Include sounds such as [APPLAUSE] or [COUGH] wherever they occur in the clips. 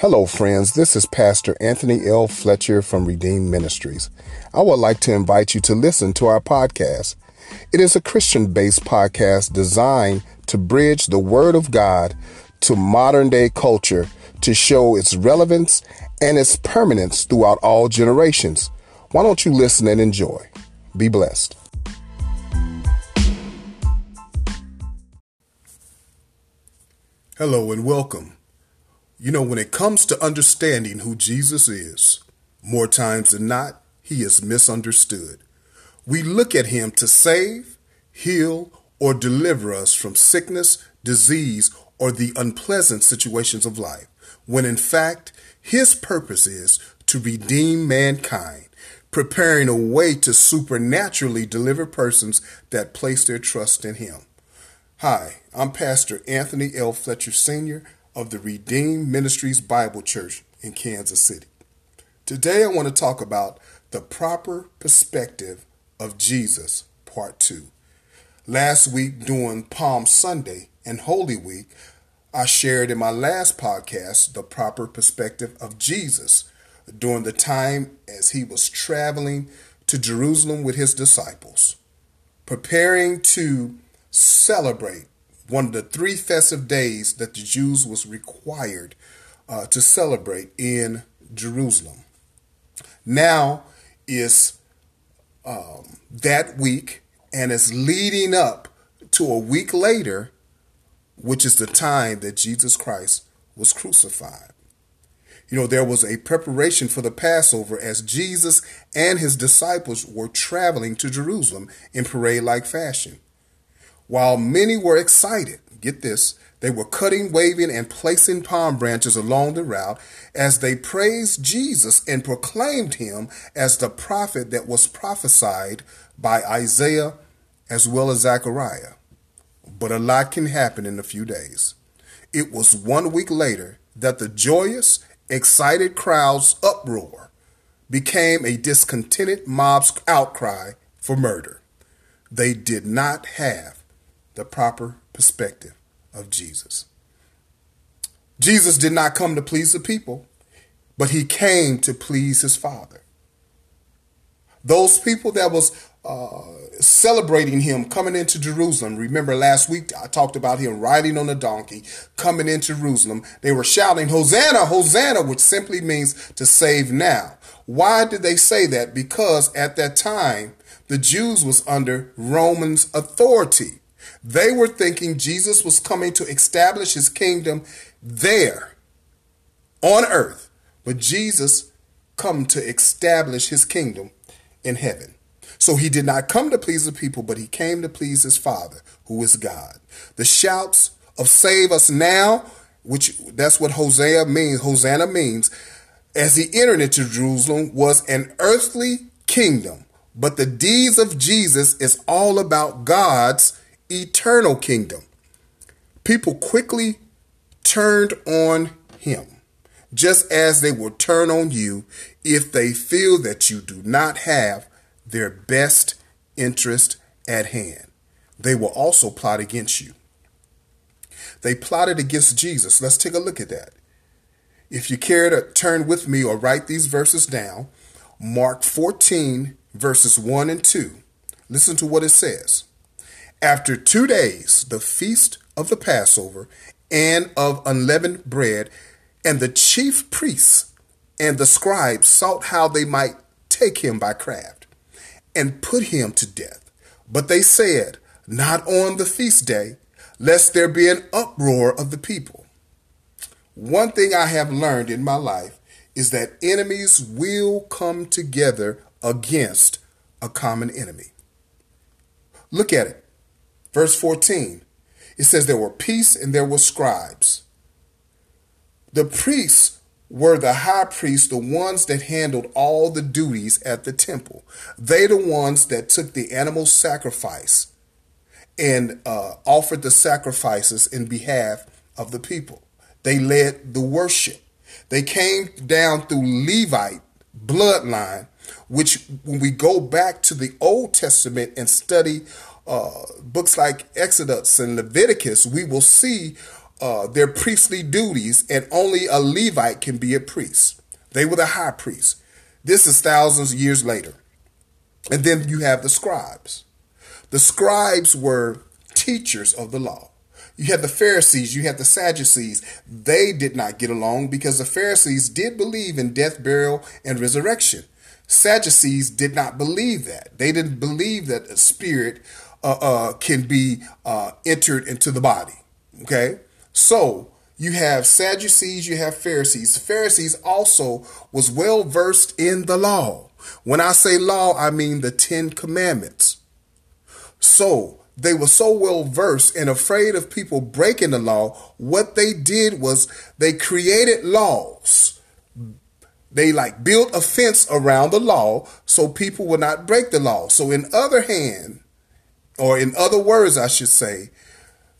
Hello, friends. This is Pastor Anthony L. Fletcher from Redeemed Ministries. I would like to invite you to listen to our podcast. It is a Christian based podcast designed to bridge the Word of God to modern day culture to show its relevance and its permanence throughout all generations. Why don't you listen and enjoy? Be blessed. Hello and welcome. You know, when it comes to understanding who Jesus is, more times than not, he is misunderstood. We look at him to save, heal, or deliver us from sickness, disease, or the unpleasant situations of life, when in fact, his purpose is to redeem mankind, preparing a way to supernaturally deliver persons that place their trust in him. Hi, I'm Pastor Anthony L. Fletcher Sr of the Redeemed Ministries Bible Church in Kansas City. Today I want to talk about the proper perspective of Jesus, part two. Last week during Palm Sunday and Holy Week, I shared in my last podcast the proper perspective of Jesus during the time as he was traveling to Jerusalem with his disciples, preparing to celebrate one of the three festive days that the Jews was required uh, to celebrate in Jerusalem. Now is um, that week, and it's leading up to a week later, which is the time that Jesus Christ was crucified. You know, there was a preparation for the Passover as Jesus and his disciples were traveling to Jerusalem in parade like fashion. While many were excited, get this, they were cutting, waving, and placing palm branches along the route as they praised Jesus and proclaimed him as the prophet that was prophesied by Isaiah as well as Zechariah. But a lot can happen in a few days. It was one week later that the joyous, excited crowd's uproar became a discontented mob's outcry for murder. They did not have the proper perspective of Jesus. Jesus did not come to please the people, but he came to please his Father. Those people that was uh, celebrating him coming into Jerusalem. Remember last week I talked about him riding on a donkey coming into Jerusalem. They were shouting, Hosanna, Hosanna, which simply means to save now. Why did they say that? Because at that time, the Jews was under Romans authority. They were thinking Jesus was coming to establish his kingdom there on earth, but Jesus come to establish his kingdom in heaven. So he did not come to please the people, but he came to please his Father, who is God. The shouts of save us now, which that's what Hosea means, Hosanna means, as he entered into Jerusalem was an earthly kingdom. But the deeds of Jesus is all about God's eternal kingdom. People quickly turned on him, just as they will turn on you if they feel that you do not have their best interest at hand. They will also plot against you. They plotted against Jesus. Let's take a look at that. If you care to turn with me or write these verses down, Mark 14, verses 1 and 2. Listen to what it says. After two days, the feast of the Passover and of unleavened bread, and the chief priests and the scribes sought how they might take him by craft and put him to death. But they said, Not on the feast day, lest there be an uproar of the people. One thing I have learned in my life is that enemies will come together against a common enemy. Look at it. Verse 14, it says there were priests and there were scribes. The priests were the high priests, the ones that handled all the duties at the temple. They the ones that took the animal sacrifice and uh, offered the sacrifices in behalf of the people. They led the worship. They came down through Levite bloodline, which when we go back to the Old Testament and study uh, books like Exodus and Leviticus, we will see uh, their priestly duties, and only a Levite can be a priest. They were the high priest. This is thousands of years later. And then you have the scribes. The scribes were teachers of the law. You had the Pharisees, you had the Sadducees. They did not get along because the Pharisees did believe in death, burial, and resurrection. Sadducees did not believe that. They didn't believe that a spirit uh, uh, can be uh, entered into the body. Okay? So you have Sadducees, you have Pharisees. Pharisees also was well versed in the law. When I say law, I mean the Ten Commandments. So they were so well versed and afraid of people breaking the law, what they did was they created laws. They like built a fence around the law so people would not break the law. So in other hand, or in other words, I should say,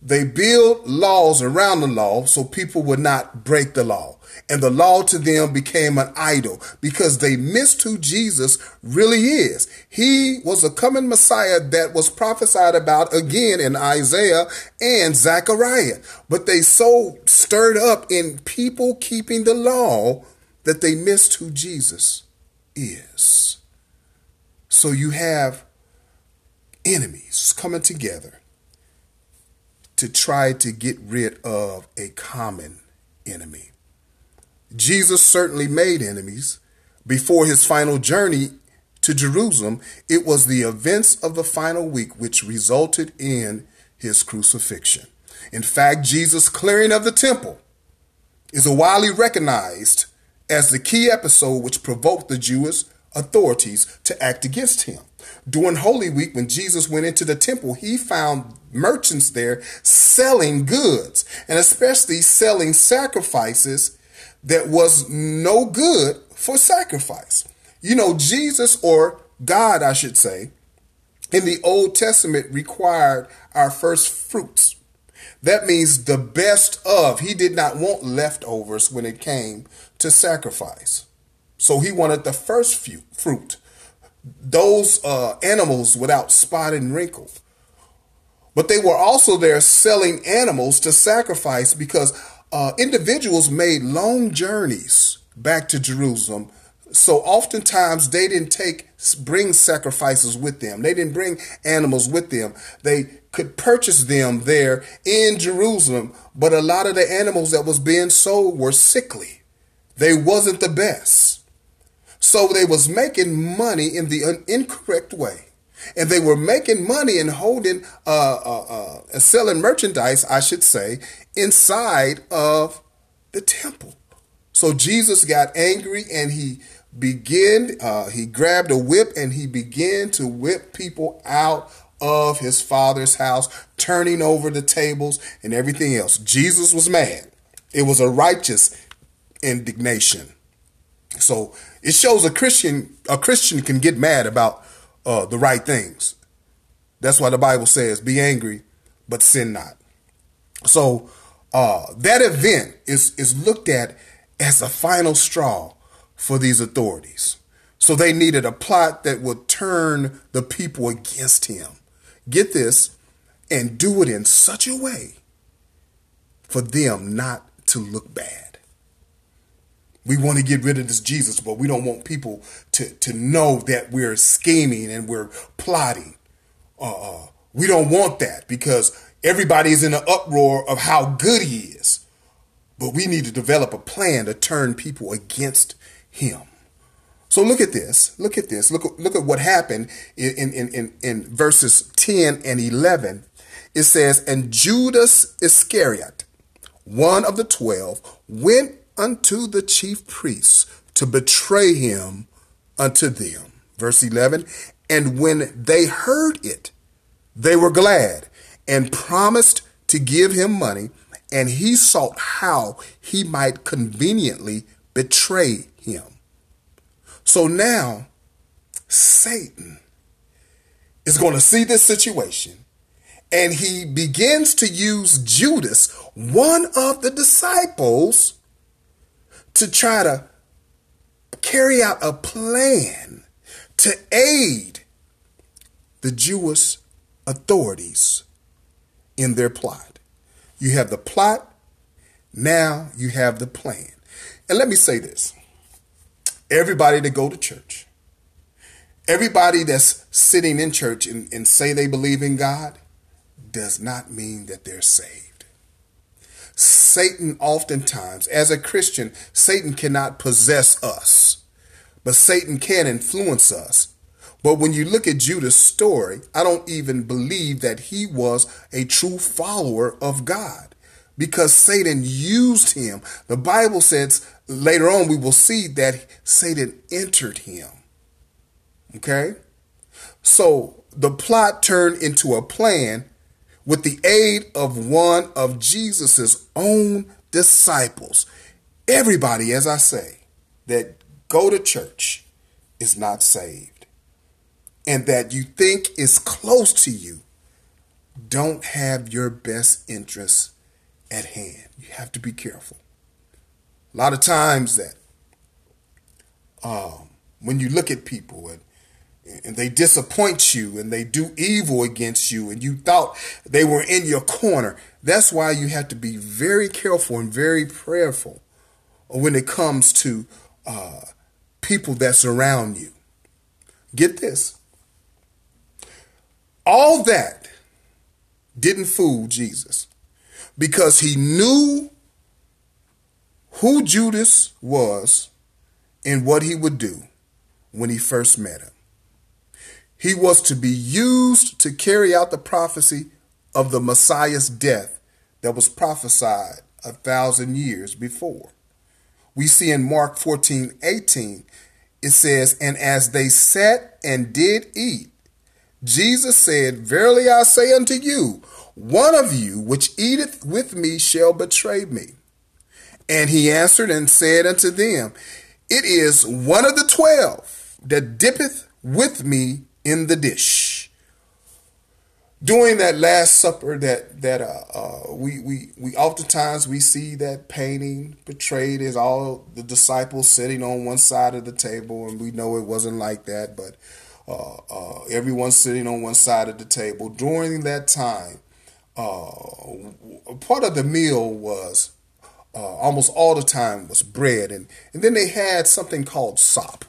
they build laws around the law so people would not break the law. And the law to them became an idol because they missed who Jesus really is. He was a coming Messiah that was prophesied about again in Isaiah and Zechariah. But they so stirred up in people keeping the law that they missed who Jesus is. So you have enemies coming together to try to get rid of a common enemy. Jesus certainly made enemies. Before his final journey to Jerusalem, it was the events of the final week which resulted in his crucifixion. In fact, Jesus' clearing of the temple is widely recognized as the key episode which provoked the Jewish authorities to act against him. During Holy Week, when Jesus went into the temple, he found merchants there selling goods and especially selling sacrifices that was no good for sacrifice. You know, Jesus or God, I should say, in the Old Testament required our first fruits. That means the best of. He did not want leftovers when it came to sacrifice. So he wanted the first few, fruit, those uh, animals without spot and wrinkle. But they were also there selling animals to sacrifice because uh, individuals made long journeys back to Jerusalem. So oftentimes they didn't take bring sacrifices with them. They didn't bring animals with them. They could purchase them there in Jerusalem, but a lot of the animals that was being sold were sickly. They wasn't the best. So they was making money in the incorrect way. And they were making money and holding uh, uh, uh, selling merchandise i should say inside of the temple. So jesus got angry and he began uh, he grabbed a whip and he began to whip people out of his father's house turning over the tables and everything else. Jesus was mad. It was a righteous indignation. So it shows a christian a christian can get mad about uh, the right things. That's why the Bible says, "Be angry, but sin not." So uh, that event is is looked at as a final straw for these authorities. So they needed a plot that would turn the people against him. Get this, and do it in such a way for them not to look bad. We want to get rid of this Jesus, but we don't want people to, to know that we're scheming and we're plotting. Uh, we don't want that because everybody is in an uproar of how good he is. But we need to develop a plan to turn people against him. So look at this. Look at this. Look, look at what happened in, in, in, in verses 10 and 11. It says, And Judas Iscariot, one of the twelve, went unto the chief priests to betray him unto them. Verse 11, and when they heard it, they were glad and promised to give him money, and he sought how he might conveniently betray him. So now Satan is going to see this situation and he begins to use Judas, one of the disciples, to try to carry out a plan to aid the Jewish authorities in their plot. You have the plot Now you have the plan. And let me say this. Everybody that go to church, everybody that's sitting in church and, and say they believe in God does not mean that they're saved. Satan oftentimes, as a Christian, Satan cannot possess us, but Satan can influence us. But when you look at Judah's story, I don't even believe that he was a true follower of God because Satan used him. The Bible says later on we will see that Satan entered him. Okay? So the plot turned into a plan with the aid of one of Jesus's own disciples. Everybody, as I say, that go to church is not saved. And that you think is close to you don't have your best interests at hand. You have to be careful. A lot of times that um, when you look at people and and they disappoint you and they do evil against you and you thought they were in your corner. That's why you have to be very careful and very prayerful when it comes to uh, people that surround you. Get this. All that didn't fool Jesus because he knew who Judas was and what he would do when he first met him. He was to be used to carry out the prophecy of the Messiah's death that was prophesied a thousand years before. We see in Mark 14 18, it says, And as they sat and did eat, Jesus said, Verily I say unto you, one of you which eateth with me shall betray me. And he answered and said unto them, It is one of the twelve that dippeth with me in the dish. During that Last Supper, that that uh, uh, we we we oftentimes we see that painting portrayed as all the disciples sitting on one side of the table, and we know it wasn't like that, but uh, uh everyone sitting on one side of the table. During that time, uh, part of the meal was uh, almost all the time was bread, and and then they had something called sop.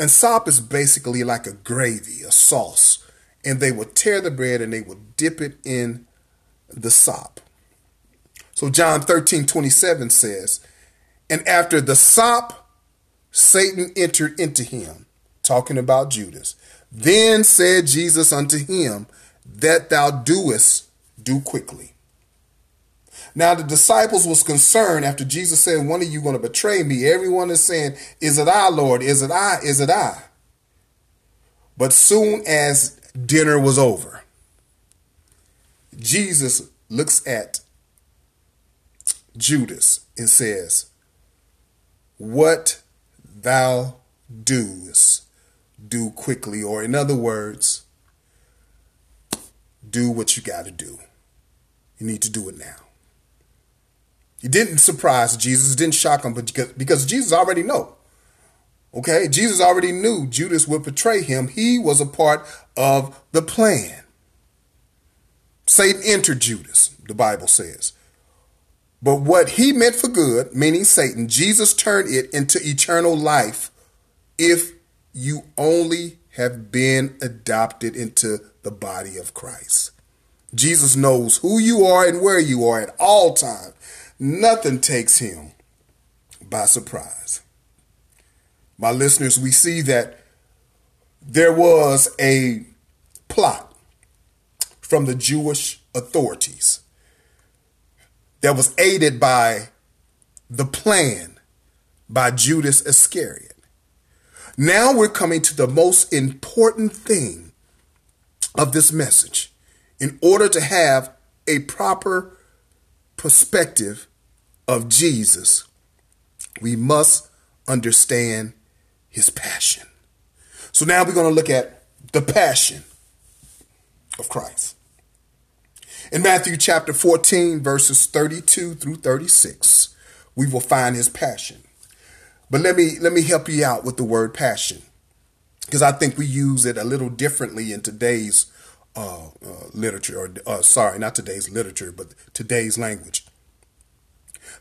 And sop is basically like a gravy, a sauce. And they would tear the bread and they would dip it in the sop. So John 13, 27 says, And after the sop, Satan entered into him, talking about Judas. Then said Jesus unto him, That thou doest, do quickly. Now the disciples was concerned after Jesus said, one of you going to betray me. Everyone is saying, is it I, Lord? Is it I? Is it I? But soon as dinner was over, Jesus looks at Judas and says, what thou doest, do quickly. Or in other words, do what you got to do. You need to do it now. It didn't surprise Jesus, didn't shock him, because, because Jesus already know. Okay, Jesus already knew Judas would betray him. He was a part of the plan. Satan entered Judas, the Bible says. But what he meant for good, meaning Satan, Jesus turned it into eternal life if you only have been adopted into the body of Christ. Jesus knows who you are and where you are at all times. Nothing takes him by surprise. My listeners, we see that there was a plot from the Jewish authorities that was aided by the plan by Judas Iscariot. Now we're coming to the most important thing of this message. In order to have a proper perspective of Jesus, we must understand his passion. So now we're going to look at the passion of Christ. In Matthew chapter 14, verses 32 through 36, we will find his passion. But let me let me help you out with the word passion because I think we use it a little differently in today's uh, uh, literature, or uh, sorry, not today's literature, but today's language.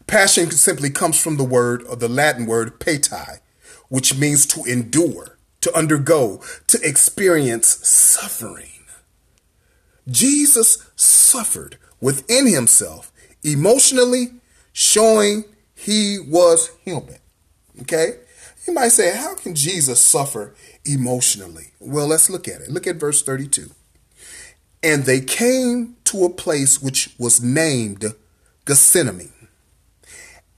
Passion simply comes from the word or the Latin word pati, which means to endure, to undergo, to experience suffering. Jesus suffered within himself emotionally, showing he was human. Okay? You might say, how can Jesus suffer emotionally? Well, let's look at it. Look at verse 32. And they came to a place which was named Gethsemane.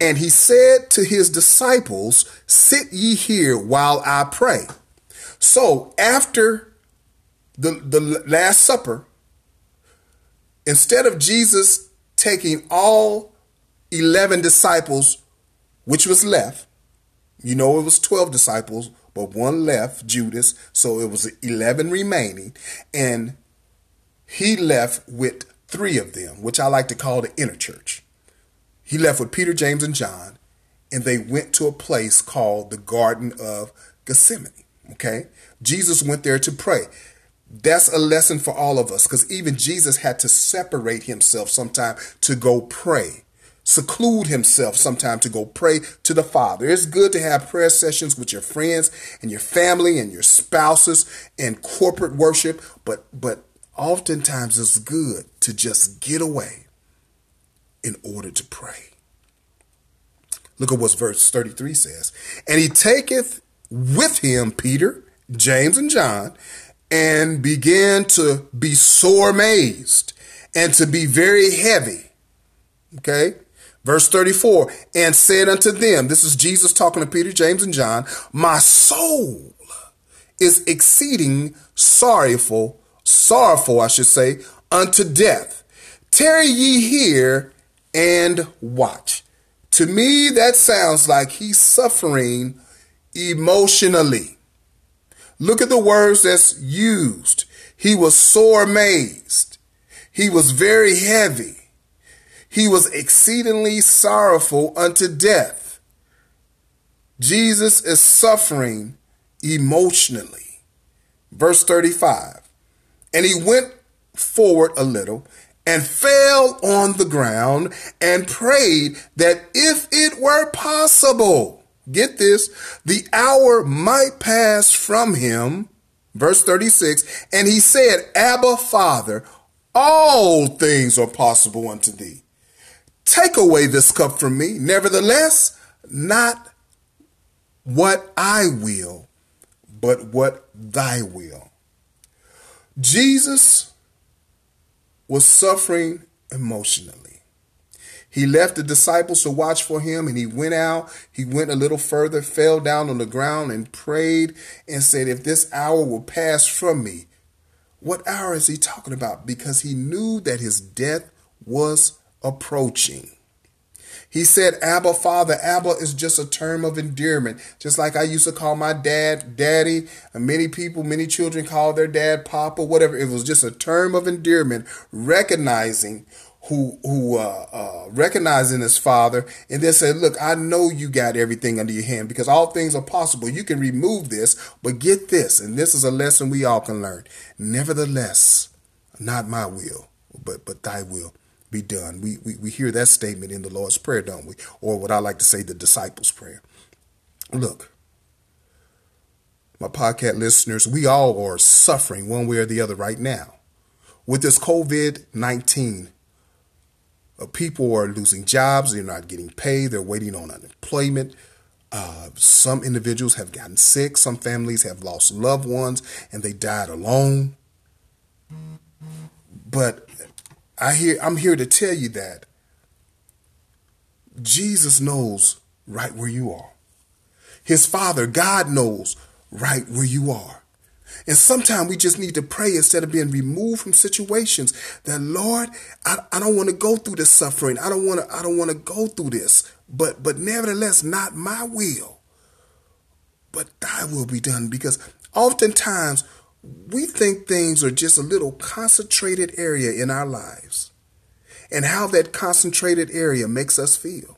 And he said to his disciples, Sit ye here while I pray. So after the, the Last Supper, instead of Jesus taking all 11 disciples, which was left, you know it was 12 disciples, but one left, Judas, so it was 11 remaining, and he left with three of them, which I like to call the inner church. He left with Peter, James, and John, and they went to a place called the Garden of Gethsemane. Okay? Jesus went there to pray. That's a lesson for all of us because even Jesus had to separate himself sometime to go pray, seclude himself sometime to go pray to the Father. It's good to have prayer sessions with your friends and your family and your spouses and corporate worship, but but oftentimes it's good to just get away in order to pray. Look at what verse 33 says. And he taketh with him Peter, James, and John, and began to be sore amazed and to be very heavy. Okay. Verse 34, and said unto them, this is Jesus talking to Peter, James, and John, my soul is exceeding sorrowful, sorrowful, I should say, unto death. Tarry ye here and watch. To me, that sounds like he's suffering emotionally. Look at the words that's used. He was sore amazed. He was very heavy. He was exceedingly sorrowful unto death. Jesus is suffering emotionally. Verse 35. And he went forward a little and fell on the ground and prayed that if it were possible, get this, the hour might pass from him. Verse 36, and he said, Abba, Father, all things are possible unto thee. Take away this cup from me. Nevertheless, not what I will, but what thy will. Jesus was suffering emotionally. He left the disciples to watch for him and he went out. He went a little further, fell down on the ground and prayed and said, If this hour will pass from me, what hour is he talking about? Because he knew that his death was approaching. He said, Abba, Father. Abba is just a term of endearment. Just like I used to call my dad daddy. Many people, many children call their dad papa, whatever. It was just a term of endearment, recognizing who who uh, uh, recognizing his father and then said, "Look, I know you got everything under your hand because all things are possible. You can remove this, but get this, and this is a lesson we all can learn. Nevertheless, not my will, but but Thy will be done." We we, we hear that statement in the Lord's prayer, don't we? Or what I like to say, the disciples' prayer. Look, my podcast listeners, we all are suffering one way or the other right now with this COVID nineteen uh, people are losing jobs, they're not getting paid, they're waiting on unemployment. Uh, some individuals have gotten sick, some families have lost loved ones and they died alone. But I hear I'm here to tell you that Jesus knows right where you are. His Father, God knows right where you are. And sometimes we just need to pray instead of being removed from situations that Lord, I, I don't want to go through this suffering. I don't want to, I don't want to go through this. But but nevertheless, not my will, but thy will be done. Because oftentimes we think things are just a little concentrated area in our lives and how that concentrated area makes us feel.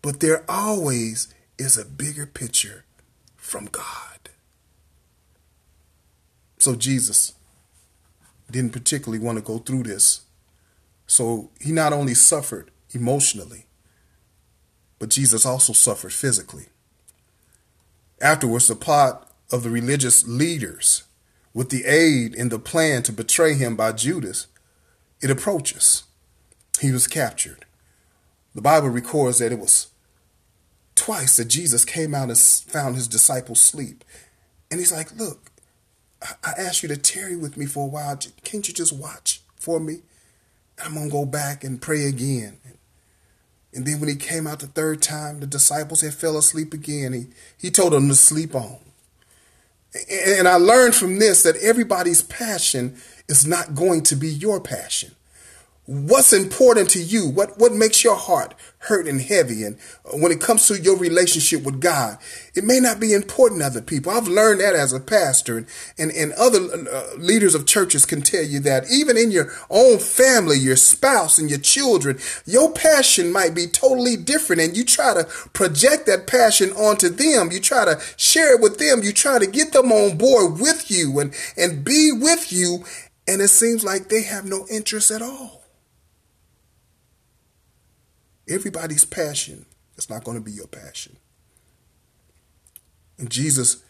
But there always is a bigger picture from God. So Jesus didn't particularly want to go through this. So he not only suffered emotionally, but Jesus also suffered physically. Afterwards, the plot of the religious leaders, with the aid in the plan to betray him by Judas, it approaches. He was captured. The Bible records that it was twice that Jesus came out and found his disciples asleep. And he's like, Look, I asked you to tarry with me for a while. Can't you just watch for me? I'm going to go back and pray again. And then when he came out the third time, the disciples had fell asleep again. He, he told them to sleep on. And I learned from this that everybody's passion is not going to be your passion what's important to you? What what makes your heart hurt and heavy? And when it comes to your relationship with god it may not be important to other people. I've learned that as a pastor and and, and other uh, leaders of churches can tell you that even in your own family your spouse and your children your passion might be totally different. And you try to project that passion onto them. You try to share it with them. You try to get them on board with you and and be with you. And it seems like they have no interest at all Everybody's passion is not going to be your passion. And Jesus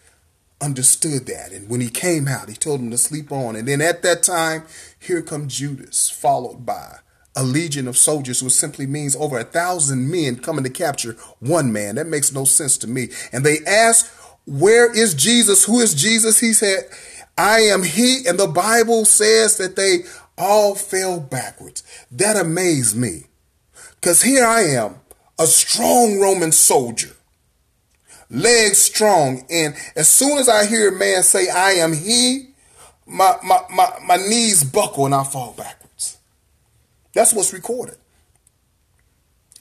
understood that. And when he came out, he told them to sleep on. And then at that time, here comes Judas, followed by a legion of soldiers, which simply means over a thousand men coming to capture one man. That makes no sense to me. And they asked, Where is Jesus? Who is Jesus? He said, I am he. And the Bible says that they all fell backwards. That amazed me. Because here I am, a strong Roman soldier, legs strong. And as soon as I hear a man say, I am he, my, my, my, my knees buckle and I fall backwards. That's what's recorded.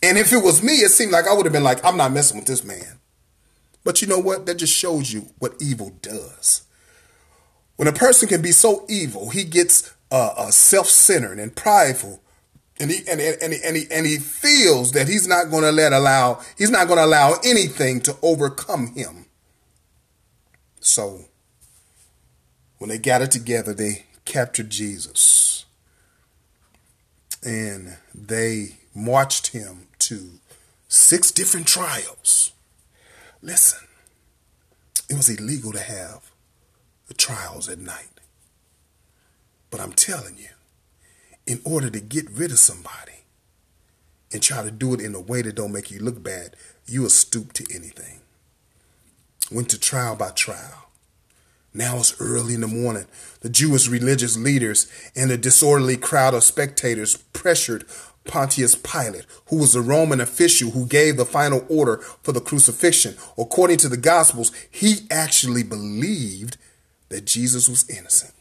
And if it was me, it seemed like I would have been like, I'm not messing with this man. But you know what? That just shows you what evil does. When a person can be so evil, he gets uh, uh, self centered and prideful and he and, and, and, he, and he feels that he's not going to let allow he's not going to allow anything to overcome him. So when they gathered together they captured jesus. And they marched him to six different trials. Listen it was illegal to have the trials at night. But i'm telling you in order to get rid of somebody and try to do it in a way that don't make you look bad, you will stoop to anything. Went to trial by trial. Now it's early in the morning. The Jewish religious leaders and the disorderly crowd of spectators pressured Pontius Pilate, who was a Roman official who gave the final order for the crucifixion. According to the Gospels, he actually believed that Jesus was innocent.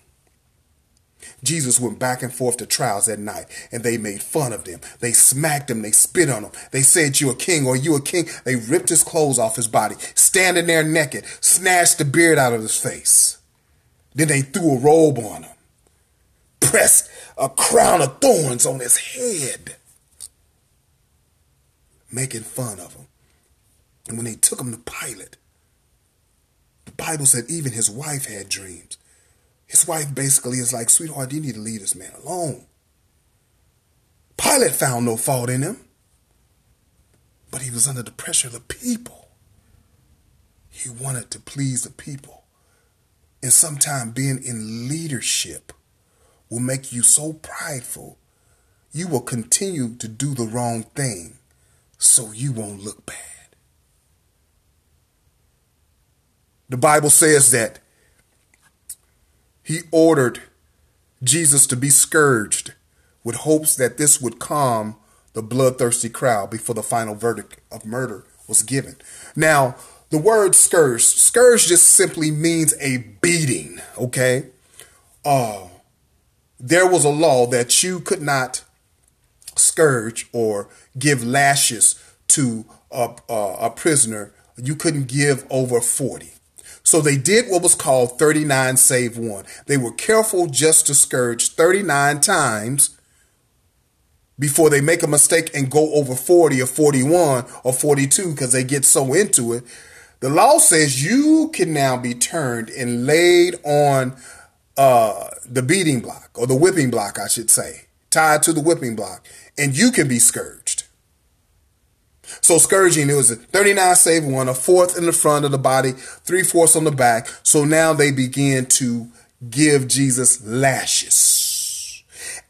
Jesus went back and forth to trials at night, and they made fun of them. They smacked him. They spit on him. They said, You a king, or you a king. They ripped his clothes off his body, standing there naked, snatched the beard out of his face. Then they threw a robe on him, pressed a crown of thorns on his head, making fun of him. And when they took him to Pilate, the Bible said even his wife had dreams. His wife basically is like, sweetheart, you need to leave this man alone. Pilate found no fault in him, but he was under the pressure of the people. He wanted to please the people. And sometimes being in leadership will make you so prideful, you will continue to do the wrong thing so you won't look bad. The Bible says that he ordered Jesus to be scourged with hopes that this would calm the bloodthirsty crowd before the final verdict of murder was given. Now, the word scourge, scourge just simply means a beating, okay? Uh, there was a law that you could not scourge or give lashes to a, a, a prisoner. You couldn't give over 40. So they did what was called 39 save one. They were careful just to scourge 39 times before they make a mistake and go over 40 or 41 or 42 because they get so into it. The law says you can now be turned and laid on uh, the beating block or the whipping block, I should say, tied to the whipping block, and you can be scourged. So scourging, it was a 39 save one, a fourth in the front of the body, three fourths on the back. So now they begin to give Jesus lashes.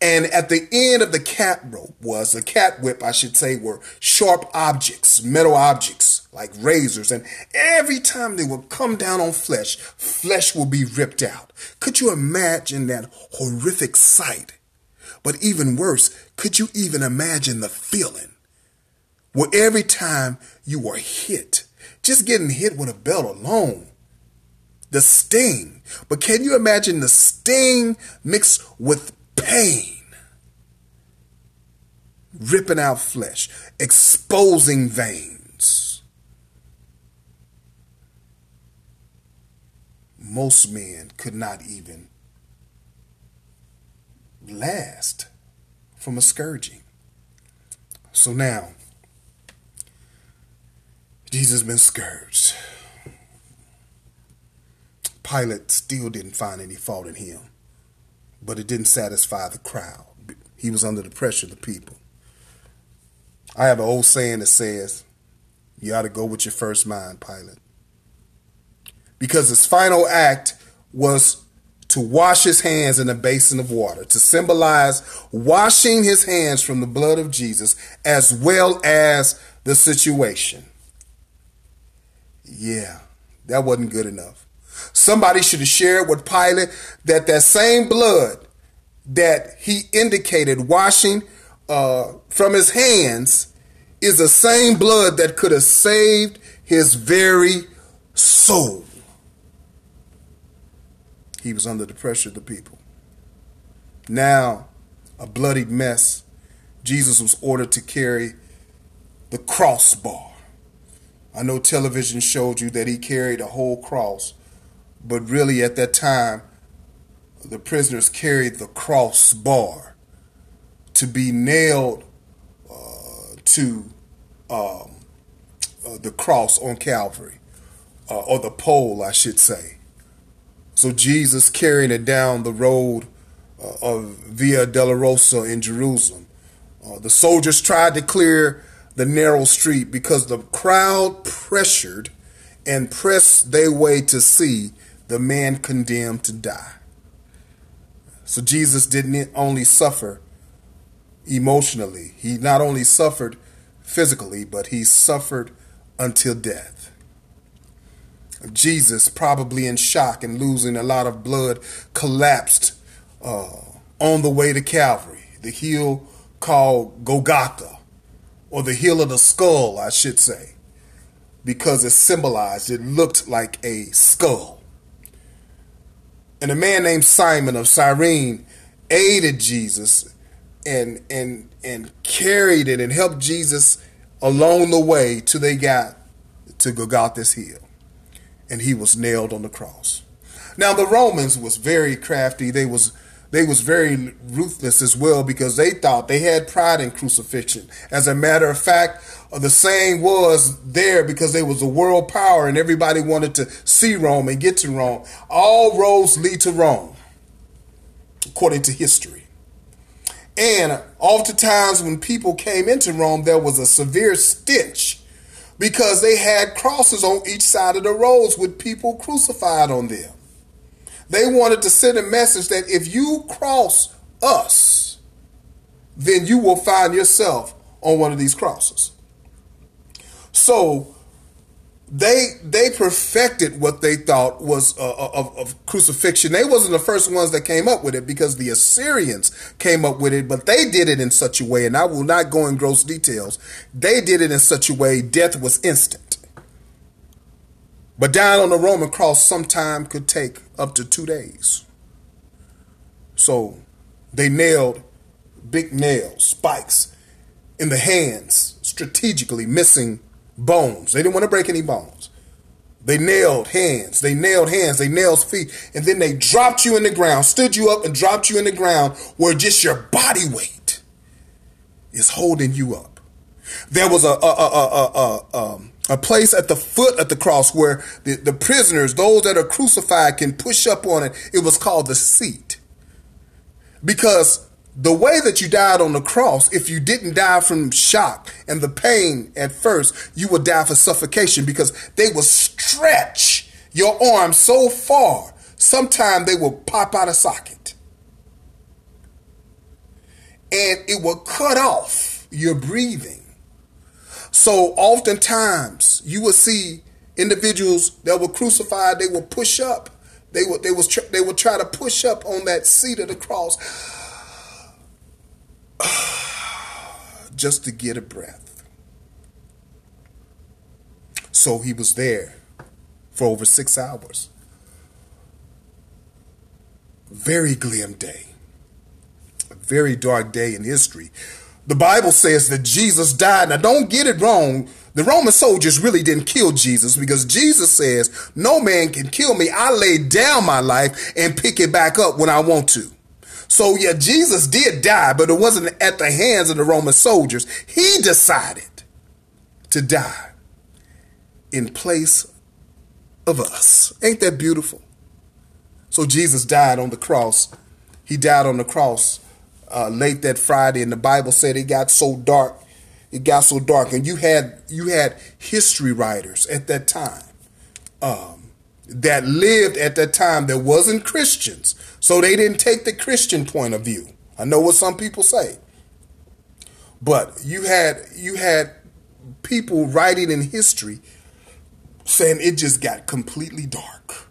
And at the end of the cat rope was a cat whip, I should say, were sharp objects, metal objects like razors. And every time they would come down on flesh, flesh will be ripped out. Could you imagine that horrific sight? But even worse, could you even imagine the feeling? Where every time you were hit, just getting hit with a belt alone, the sting. But can you imagine the sting mixed with pain? Ripping out flesh, exposing veins. Most men could not even last from a scourging. So now, Jesus been scourged. Pilate still didn't find any fault in him, but it didn't satisfy the crowd. He was under the pressure of the people. I have an old saying that says, You ought to go with your first mind, Pilate. Because his final act was to wash his hands in a basin of water, to symbolize washing his hands from the blood of Jesus as well as the situation. Yeah, that wasn't good enough. Somebody should have shared with Pilate that that same blood that he indicated washing uh, from his hands is the same blood that could have saved his very soul. He was under the pressure of the people. Now, a bloodied mess, Jesus was ordered to carry the crossbar. I know television showed you that he carried a whole cross, but really at that time, the prisoners carried the cross bar to be nailed uh, to um, uh, the cross on Calvary, uh, or the pole, I should say. So Jesus carrying it down the road uh, of Via Dolorosa in Jerusalem. Uh, the soldiers tried to clear the narrow street because the crowd pressured and pressed their way to see the man condemned to die. So Jesus didn't only suffer emotionally, he not only suffered physically, but he suffered until death. Jesus, probably in shock and losing a lot of blood, collapsed uh, on the way to Calvary, the hill called Golgotha or the heel of the skull, I should say, because it symbolized, it looked like a skull. And a man named Simon of Cyrene aided Jesus and and and carried it and helped Jesus along the way till they got to Golgotha's hill. And he was nailed on the cross. Now the Romans was very crafty. They was they was very ruthless as well because they thought they had pride in crucifixion. As a matter of fact, uh, the saying was there because they was a world power and everybody wanted to see Rome and get to Rome. All roads lead to Rome, according to history. And oftentimes when people came into Rome, there was a severe stench because they had crosses on each side of the roads with people crucified on them. They wanted to send a message that if you cross us, then you will find yourself on one of these crosses. So they they perfected what they thought was uh, uh, of, of, crucifixion. They wasn't the first ones that came up with it because the Assyrians came up with it, but they did it in such a way, and I will not go in gross details. They did it in such a way death was instant. But dying on the Roman cross sometime could take up to two days. So they nailed big nails, spikes in the hands, strategically missing bones. They didn't want to break any bones. They nailed hands, they nailed hands, they nailed feet, and then they dropped you in the ground, stood you up and dropped you in the ground where just your body weight is holding you up. There was a, a, a, a, a um, a place at the foot of the cross where the, the prisoners, those that are crucified, can push up on it. It was called the seat. Because the way that you died on the cross, if you didn't die from shock and the pain at first, you would die for suffocation because they will stretch your arm so far, sometime they will pop out of socket. And it will cut off your breathing. So oftentimes you will see individuals that were crucified, they will push up. They will they was they will try to push up on that seat of the cross [SIGHS] just to get a breath. So he was there for over six hours. Very glim day, a very dark day in history. The Bible says that Jesus died. Now, don't get it wrong. The Roman soldiers really didn't kill Jesus because Jesus says, No man can kill me. I lay down my life and pick it back up when I want to. So yeah, Jesus did die, but it wasn't at the hands of the Roman soldiers. He decided to die in place of us. Ain't that beautiful? So Jesus died on the cross. He died on the cross uh, late that Friday, and the Bible said it got so dark. It got so dark, and you had you had history writers at that time um, that lived at that time that wasn't Christians so they didn't take the Christian point of view. I know what some people say. But you had you had people writing in history saying it just got completely dark.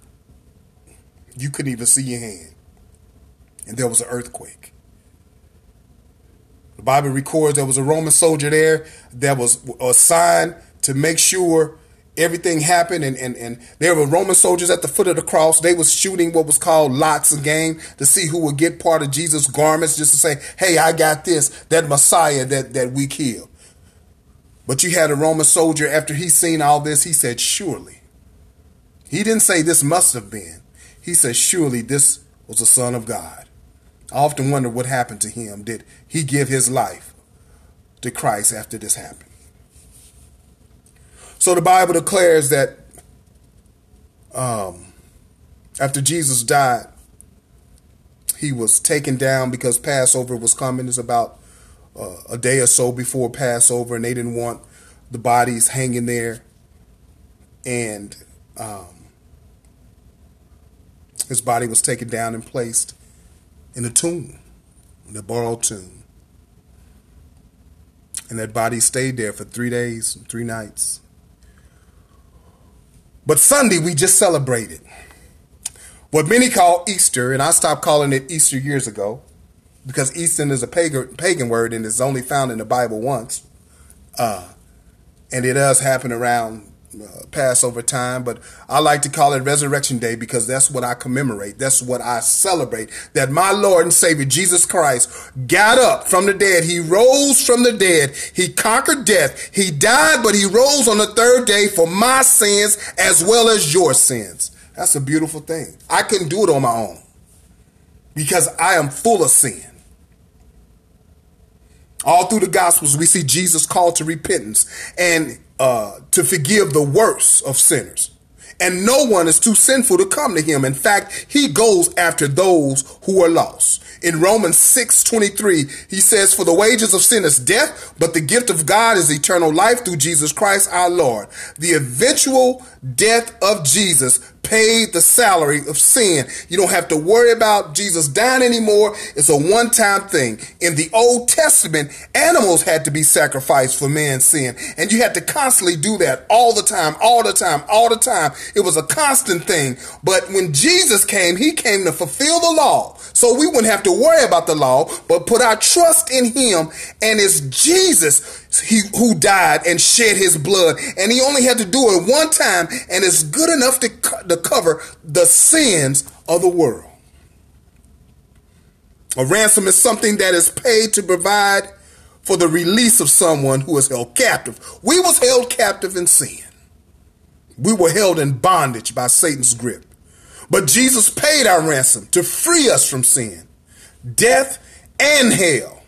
You couldn't even see your hand. And there was an earthquake. The Bible records there was a Roman soldier there that was assigned to make sure everything happened and, and, and there were Roman soldiers at the foot of the cross. They was shooting what was called lots of game to see who would get part of Jesus' garments just to say, hey, I got this, that Messiah that, that we killed. But you had a Roman soldier, after he seen all this, he said, surely. He didn't say this must have been. He said, surely this was the Son of God. I often wonder what happened to him. Did he give his life to Christ after this happened? So the Bible declares that um, after Jesus died, he was taken down because Passover was coming. It's about uh, a day or so before Passover, and they didn't want the bodies hanging there. And um, his body was taken down and placed in a tomb, in a borrowed tomb. And that body stayed there for three days and three nights. But Sunday, we just celebrated what many call Easter, and I stopped calling it Easter years ago because Easter is a pagan, pagan word and is only found in the Bible once. Uh, and it does happen around uh, Passover time, but I like to call it Resurrection Day because that's what I commemorate. That's what I celebrate. That my Lord and Savior Jesus Christ got up from the dead. He rose from the dead. He conquered death. He died, but he rose on the third day for my sins as well as your sins. That's a beautiful thing. I couldn't do it on my own because I am full of sin. All through the Gospels, we see Jesus called to repentance and uh, to forgive the worst of sinners. And no one is too sinful to come to him. In fact, he goes after those who are lost. In Romans 6 23, he says, For the wages of sin is death, but the gift of God is eternal life through Jesus Christ our Lord. The eventual death of Jesus paid the salary of sin. You don't have to worry about Jesus dying anymore. It's a one time thing. In the Old Testament, animals had to be sacrificed for man's sin. And you had to constantly do that all the time, all the time, all the time. It was a constant thing. But when Jesus came, he came to fulfill the law. So we wouldn't have to worry about the law, but put our trust in him. And it's Jesus he, who died and shed his blood. And he only had to do it one time, and it's good enough to, to cover the sins of the world. A ransom is something that is paid to provide for the release of someone who is held captive. We was held captive in sin. We were held in bondage by Satan's grip. But Jesus paid our ransom to free us from sin, death, and hell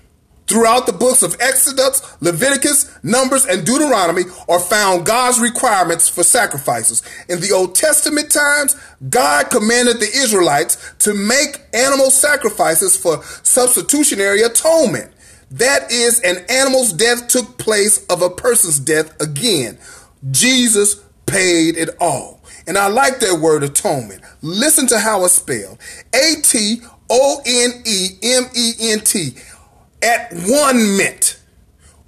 Throughout the books of Exodus, Leviticus, Numbers, and Deuteronomy are found God's requirements for sacrifices. In the Old Testament times, God commanded the Israelites to make animal sacrifices for substitutionary atonement. That is, an animal's death took place of a person's death again. Jesus paid it all. And I like that word atonement. Listen to how it's spelled A T O N E M E N T. At one meant.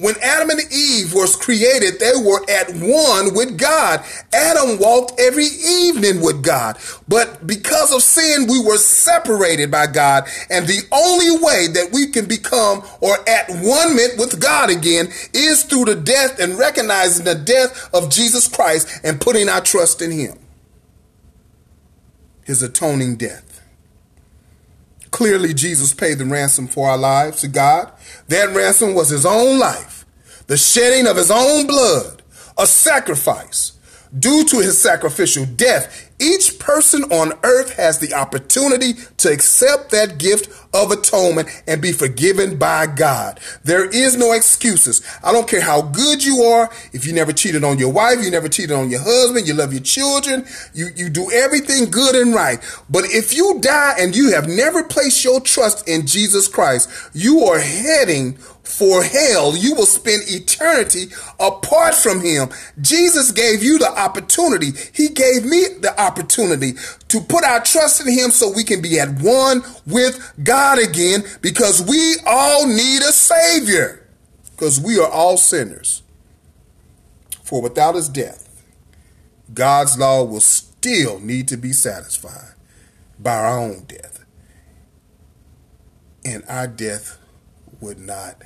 When Adam and Eve was created, they were at one with God. Adam walked every evening with God. But because of sin, we were separated by God. And the only way that we can become or at one meant with God again is through the death and recognizing the death of Jesus Christ and putting our trust in Him. His atoning death. Clearly, Jesus paid the ransom for our lives to God. That ransom was his own life, the shedding of his own blood, a sacrifice. Due to his sacrificial death, each person on earth has the opportunity to accept that gift of atonement and be forgiven by God. There is no excuses. I don't care how good you are. If you never cheated on your wife, you never cheated on your husband, you love your children, you, you do everything good and right. But if you die and you have never placed your trust in Jesus Christ, you are heading for hell. You will spend eternity apart from him. Jesus gave you the opportunity. He gave me the opportunity to put our trust in him so we can be at one with God again because we all need a savior because we are all sinners. For without his death, God's law will still need to be satisfied by our own death. And our death would not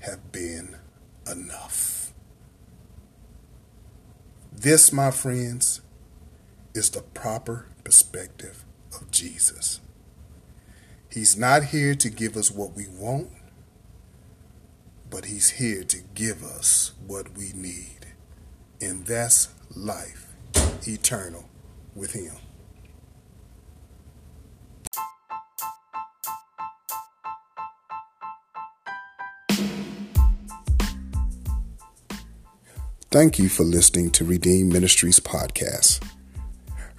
have been enough. This, my friends, is the proper perspective of Jesus. He's not here to give us what we want, but He's here to give us what we need. And that's life eternal with Him. Thank you for listening to Redeemed Ministries Podcast.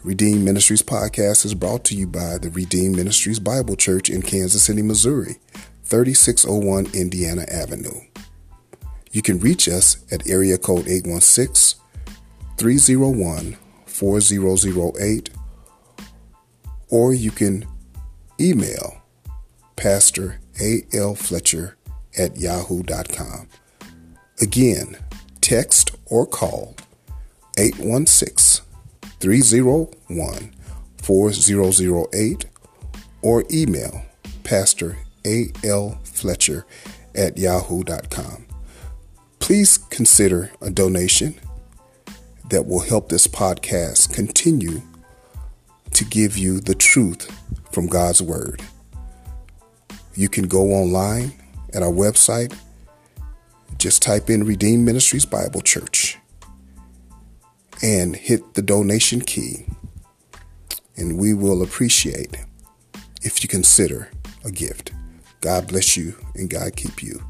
Redeemed Ministries Podcast is brought to you by the Redeemed Ministries Bible Church in Kansas City, Missouri, 3601 Indiana Avenue. You can reach us at area code 816 301 4008, or you can email Pastor A.L. Fletcher at yahoo.com. Again, text or call 816 301 4008 or email Pastor A.L. Fletcher at yahoo.com. Please consider a donation that will help this podcast continue to give you the truth from God's Word. You can go online at our website just type in Redeemed Ministries Bible Church and hit the donation key. And we will appreciate if you consider a gift. God bless you and God keep you.